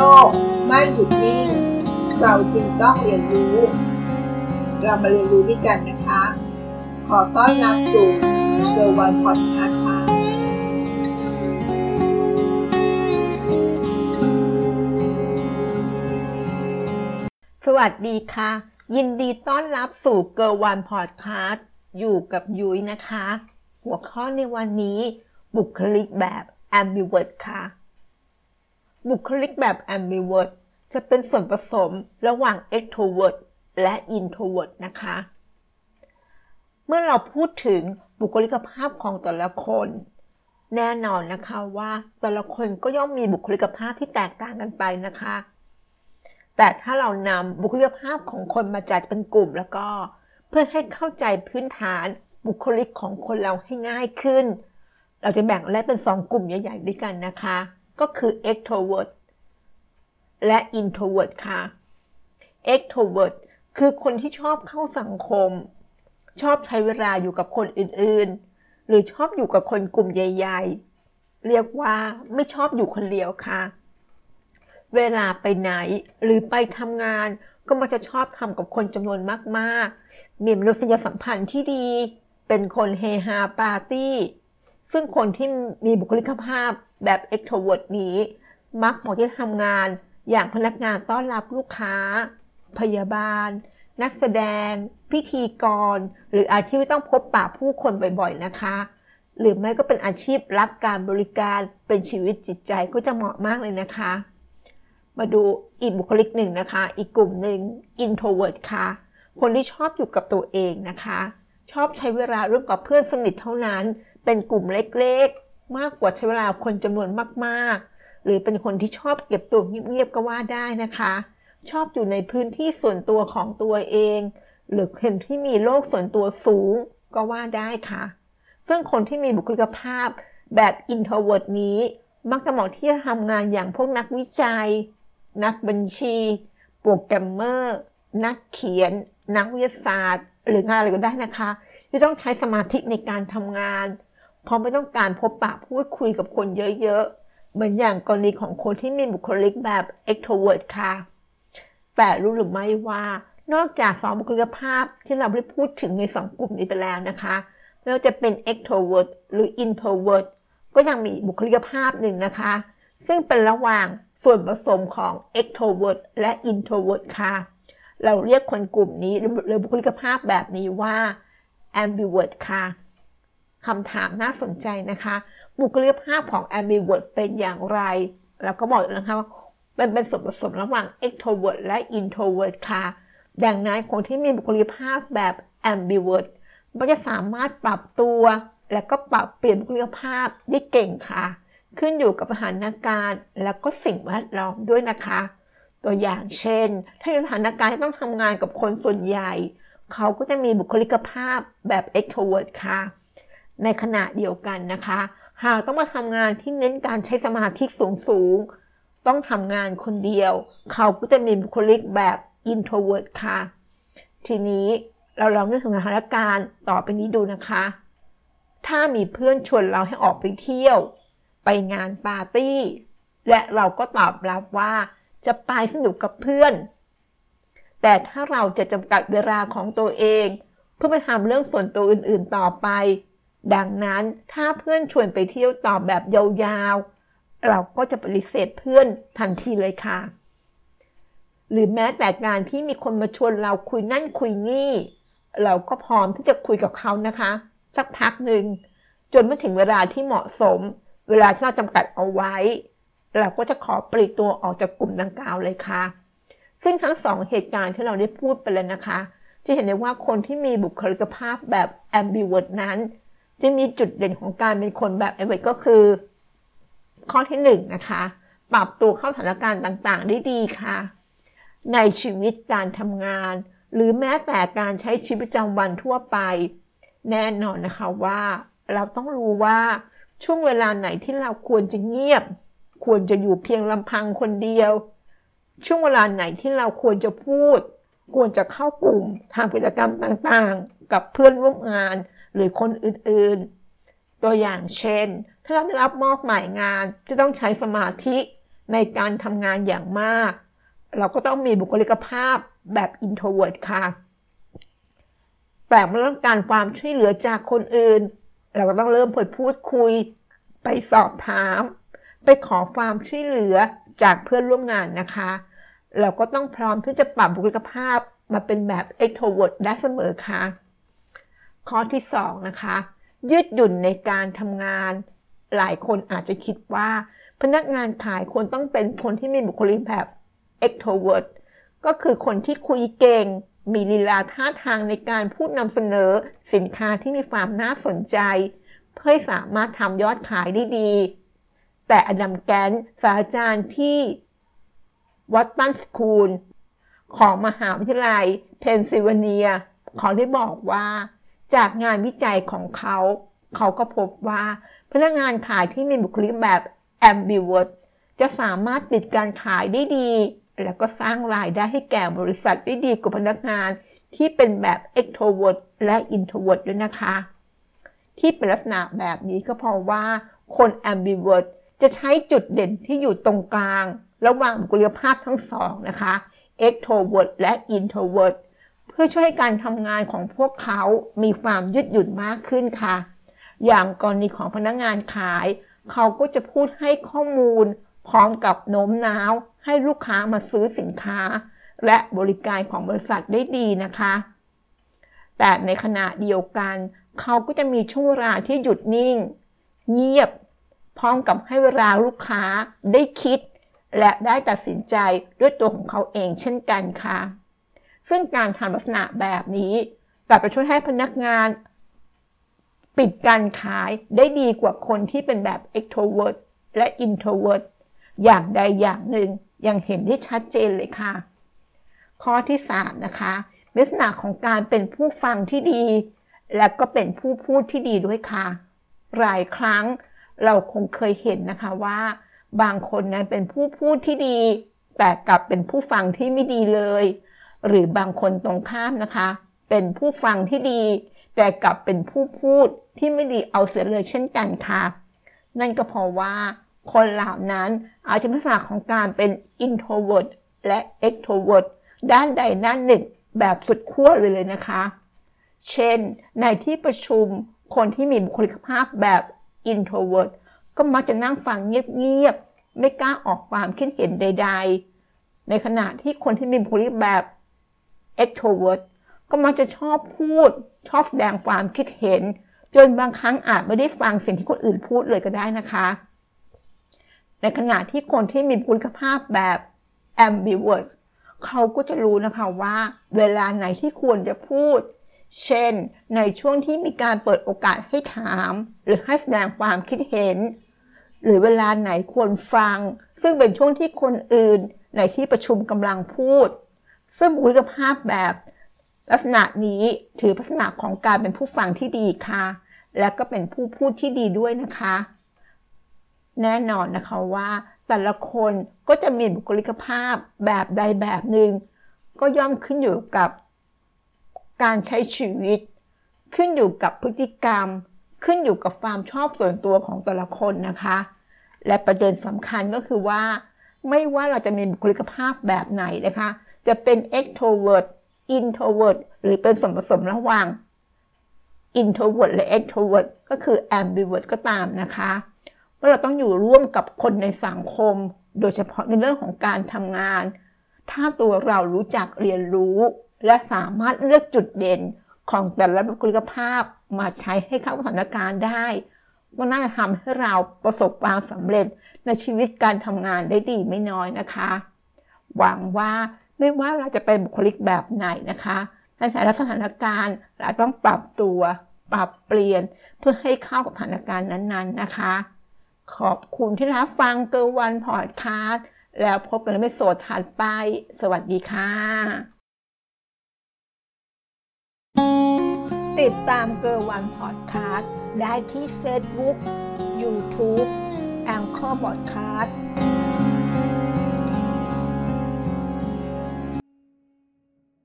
ลกไม่หยุดนิ่ง เราจึงต้องเรียนรู้ เรามาเรียนรู้ด้วยกันนะคะ ขอต้อนรับสู่เซอร์วันพอดแคสต์ค่ะสวัสดีค่ะ ยินดีต้อนรับสู่เกิร์วันพอดแคสต์อยู่กับยุ้ยนะคะ หัวข้อในวันนี้บุคลิกแบบ ambivert ค่ะ บุคลิกแบบ ambivert จะเป็นส่วนผสมระหว่าง extrovert และ introvert นะคะ เมื่อเราพูดถึงบุคลิกภาพของแต่ละคน แน่นอนนะคะว่าแต่ละคนก็ย่อมมีบุคลิกภาพที่แตกต่างกันไปนะคะ แต่ถ้าเรานำบุคลิกภาพของคนมาจัดเป็นกลุ่มแล้วก็ เพื่อให้เข้าใจพื้นฐานบุคลิกของคนเราให้ง่ายขึ้น เราจะแบ่งและเป็นสองกลุ่มใหญ่ ๆ ด้วยกันนะคะ ก็คือ extrovert และ introvert ค่ะ extrovert คือคนที่ชอบเข้าสังคม ชอบใช้เวลาอยู่กับคนอื่นๆ หรือชอบอยู่กับคนกลุ่มใหญ่ๆ เรียกว่าไม่ชอบอยู่คนเดียวค่ะ เวลาไปไหนหรือไปทำงานก็มักจะชอบทำกับคนจำนวนมากๆ มีมนุษยสัมพันธ์ที่ดี เป็นคนเฮฮาปาร์ตี้ ซึ่งคนที่มีบุคลิกภาพแบบ extrovert นี้ มักเหมาะที่จะทำงานอย่างพนักงานต้อนรับลูกค้า พยาบาล นักแสดง พิธีกร หรืออาชีพที่ต้องพบปะผู้คนบ่อยๆนะคะ หรือไม่ก็เป็นอาชีพรักการบริการเป็นชีวิตจิตใจก็จะเหมาะมากเลยนะคะ มาดูอีกบุคลิกหนึ่งนะคะ อีกกลุ่มหนึ่ง introvert ค่ะ คนที่ชอบอยู่กับตัวเองนะคะ ชอบใช้เวลาร่วมกับเพื่อนสนิทเท่านั้น เป็นกลุ่มเล็กๆ มากกว่าใช้เวลาคนจำนวนมากๆ หรือเป็นคนที่ชอบเก็บตัวเงียบๆก็ว่าได้นะคะ ชอบอยู่ในพื้นที่ส่วนตัวของตัวเอง หรือคนที่มีโลกส่วนตัวสูงก็ว่าได้ค่ะ ซึ่งคนที่มีบุคลิกภาพแบบ introvert นี้ มักจะเหมาะที่จะทำงานอย่างพวกนักวิจัย นักบัญชี โปรแกรมเมอร์ นักเขียน นักวิทยาศาสตร์ หรืองานอะไรก็ได้นะคะ ที่ต้องใช้สมาธิในการทำงาน เพราะไม่ต้องการพบปะพูดคุยกับคนเยอะๆ เหมือนอย่างกรณีของคนที่มีบุคลิกแบบ extrovert ค่ะ แต่รู้หรือไม่ว่านอกจากสองบุคลิกภาพที่เราได้พูดถึงในสองกลุ่มนี้ไปแล้วนะคะไม่ว่าจะเป็น extrovert หรือ introvert ก็ยังมีบุคลิกภาพหนึ่งนะคะ ซึ่งเป็นระหว่างส่วนผสมของ extrovert และ introvert ค่ะ เราเรียกคนกลุ่มนี้หรือบุคลิกภาพแบบนี้ว่า ambivert ค่ะ คำถามน่าสนใจนะคะ บุคลิกภาพของ ambivert เป็นอย่างไร เราก็บอกนะคะว่ามันเป็นส่วนผสมระหว่าง extrovert และ introvert ค่ะ ดังนั้นคนที่มีบุคลิกภาพแบบ ambivert ก็จะสามารถปรับตัว และก็ปรับเปลี่ยนบุคลิกภาพได้เก่งค่ะ ขึ้นอยู่กับสถานการณ์ และก็สิ่งแวดล้อมด้วยนะคะ ตัวอย่างเช่น ถ้าในสถานการณ์ที่ต้องทำงานกับคนส่วนใหญ่ เขาก็จะมีบุคลิกภาพแบบ extrovert ค่ะ ในขณะเดียวกันนะคะ หากต้องมาทำงานที่เน้นการใช้สมาธิสูงสูง ต้องทำงานคนเดียว เขาก็จะมีบุคลิกแบบ introvert ค่ะ ทีนี้เราลองนึกถึงสถานการณ์ต่อไปนี้ดูนะคะ ถ้ามีเพื่อนชวนเราให้ออกไปเที่ยว ไปงานปาร์ตี้ และเราก็ตอบรับว่าจะไปสนุกกับเพื่อน แต่ถ้าเราจะจำกัดเวลาของตัวเอง เพื่อไปทำเรื่องส่วนตัวอื่นๆต่อไป ดังนั้นถ้าเพื่อนชวนไปเที่ยวต่อแบบยาวๆ เราก็จะปฏิเสธเพื่อนทันทีเลยค่ะ หรือแม้แต่การที่มีคนมาชวนเราคุยนั่นคุยนี่ เราก็พร้อมที่จะคุยกับเขานะคะ สักพักหนึ่ง จนเมื่อถึงเวลาที่เหมาะสม เวลาที่เราจำกัดเอาไว้ เราก็จะขอปลีกตัวออกจากกลุ่มดังกล่าวเลยค่ะ ซึ่งทั้งสองเหตุการณ์ที่เราได้พูดไปแล้วนะคะ จะเห็นได้ว่าคนที่มีบุคลิกภาพแบบ ambivert นั้น จะมีจุดเด่นของการเป็นคนแบบ ambivert ก็คือ ข้อที่หนึ่งนะคะ ปรับตัวเข้าสถานการณ์ต่างๆ ได้ดีค่ะ ในชีวิตการทำงาน หรือแม้แต่การใช้ชีวิตประจำวันทั่วไป แน่นอนนะคะว่า เราต้องรู้ว่าช่วงเวลาไหนที่เราควรจะเงียบ ควรจะอยู่เพียงลำพังคนเดียว ช่วงเวลาไหนที่เราควรจะพูด ควรจะเข้ากลุ่มทางกิจกรรมต่างๆ กับเพื่อนร่วมงานหรือคนอื่นๆ ตัวอย่างเช่น ถ้าเราได้รับมอบหมายงานจะต้องใช้สมาธิในการทำงานอย่างมาก เราก็ต้องมีบุคลิกภาพแบบ introvert ค่ะ แต่เมื่อต้องการความช่วยเหลือจากคนอื่น เราก็ต้องเริ่มเปิดพูดคุย ไปสอบถาม ไปขอความช่วยเหลือจากเพื่อนร่วมงานนะคะ เราก็ต้องพร้อมที่จะปรับบุคลิกภาพมาเป็นแบบ extrovert ได้เสมอค่ะ ข้อที่2นะคะ ยืดหยุ่นในการทำงานหลายคนอาจจะคิดว่า พนักงานขายควรต้องเป็นคนที่มีบุคลิกแบบ extrovert ก็คือคนที่คุยเก่ง มีลีลาท่าทางในการพูดนำเสนอสินค้าที่มีความน่าสนใจ เพื่อสามารถทำยอดขายได้ดี แต่อดัมแกรนต์ศาสตราจารย์ที่ Wharton School ของมหาวิทยาลัยเพนซิลเวเนีย เขาได้บอกว่า จากงานวิจัยของเขา เขาก็พบว่าพนักงานขายที่มีบุคลิกแบบ ambivert จะสามารถปิดการขายได้ดี แล้วก็สร้างรายได้ให้แก่บริษัทได้ดีกว่าพนักงานที่เป็นแบบ extrovert และ introvert ด้วยนะคะ ที่เป็นลักษณะแบบนี้ก็เพราะว่าคน ambivert จะใช้จุดเด่นที่อยู่ตรงกลาง ระหว่างบุคลิกภาพทั้งสองนะคะ extrovert และ introvert เพื่อช่วยให้การทำงานของพวกเขามีความยืดหยุ่นมากขึ้นค่ะ อย่างกรณีของพนักงานขาย เขาก็จะพูดให้ข้อมูล พร้อมกับโน้มน้าวให้ลูกค้ามาซื้อสินค้า และบริการของบริษัทได้ดีนะคะ แต่ในขณะเดียวกัน เขาก็จะมีช่วงเวลาที่หยุดนิ่ง เงียบ พร้อมกับให้เวลาลูกค้าได้คิด และได้ตัดสินใจด้วยตัวของเขาเองเช่นกันค่ะ ซึ่งการทำลักษณะแบบนี้กลับไปช่วยให้พนักงานปิดการขายได้ดีกว่าคนที่เป็นแบบ extrovert และ introvert อย่างใดอย่างหนึ่งยังเห็นได้ชัดเจนเลยค่ะ ข้อที่ 3 นะคะลักษณะของการเป็นผู้ฟังที่ดี และก็เป็นผู้พูดที่ดีด้วยค่ะ หลายครั้งเราคงเคยเห็นนะคะว่า บางคนนั้นเป็นผู้พูดที่ดี แต่กลับเป็นผู้ฟังที่ไม่ดีเลย หรือบางคนตรงข้ามนะคะ เป็นผู้ฟังที่ดี แต่กลับเป็นผู้พูดที่ไม่ดีเอาเสียเลยเช่นกันค่ะ นั่นก็เพราะว่าคนเหล่านั้นอาจจะเป็นลักษณะของการเป็น introvert และ extrovert ด้านใดด้านหนึ่งแบบสุดขั้วเลยเลยนะคะ เช่น ในที่ประชุมคนที่มีบุคลิกภาพแบบ introvert ก็มักจะนั่งฟังเงียบๆ ไม่กล้าออกความคิดเห็นใด ๆ ในขณะที่คนที่มีบุคลิกแบบ extrovert ก็มักจะชอบพูด ชอบแสดงความคิดเห็น จนบางครั้งอาจไม่ได้ฟังสิ่งที่คนอื่นพูดเลยก็ได้นะคะ ในขณะที่คนที่มีบุคลิกภาพแบบ ambivert เขาก็จะรู้นะคะว่า เวลาไหนที่ควรจะพูด เช่น ในช่วงที่มีการเปิดโอกาสให้ถาม หรือให้แสดงความคิดเห็น หรือเวลาไหนควรฟัง ซึ่งเป็นช่วงที่คนอื่นในที่ประชุมกำลังพูด ซึ่งบุคลิกภาพแบบลักษณะนี้ถือลักษณะของการเป็นผู้ฟังที่ดีค่ะ และก็เป็นผู้พูดที่ดีด้วยนะคะ แน่นอนนะคะว่าแต่ละคนก็จะมีบุคลิกภาพแบบใดแบบหนึ่งก็ย่อมขึ้นอยู่กับการใช้ชีวิต ขึ้นอยู่กับพฤติกรรม ขึ้นอยู่กับความชอบส่วนตัวของแต่ละคนนะคะ และประเด็นสำคัญก็คือว่า ไม่ว่าเราจะมีบุคลิกภาพแบบไหนนะคะ จะเป็น extrovert introvert หรือเป็นส่วนผสมระหว่าง introvert และ extrovert ก็คือ ambivert ก็ตามนะคะว่าเราต้องอยู่ร่วมกับคนในสังคม โดยเฉพาะในเรื่องของการทำงาน ถ้าตัวเรารู้จักเรียนรู้ และสามารถเลือกจุดเด่นของแต่ละบุคลิกภาพมาใช้ให้เข้าสถานการณ์ได้ก็น่าจะทำให้เราประสบความสำเร็จในชีวิตการทำงานได้ดีไม่น้อยนะคะ หวังว่า ไม่ว่าเราจะเป็นบุคลิกแบบไหนนะคะในแต่ละสถานการณ์เราต้องปรับตัว ปรับเปลี่ยนเพื่อให้เข้ากับสถานการณ์นั้นๆนะคะ ขอบคุณที่รับฟังเกอร์วันพอดคาสต์แล้วพบกันในโสดถัดไป สวัสดีค่ะ ติดตามเกอร์วันพอดคาสต์ได้ที่ Facebook YouTube แองเกอร์บอดคาสต์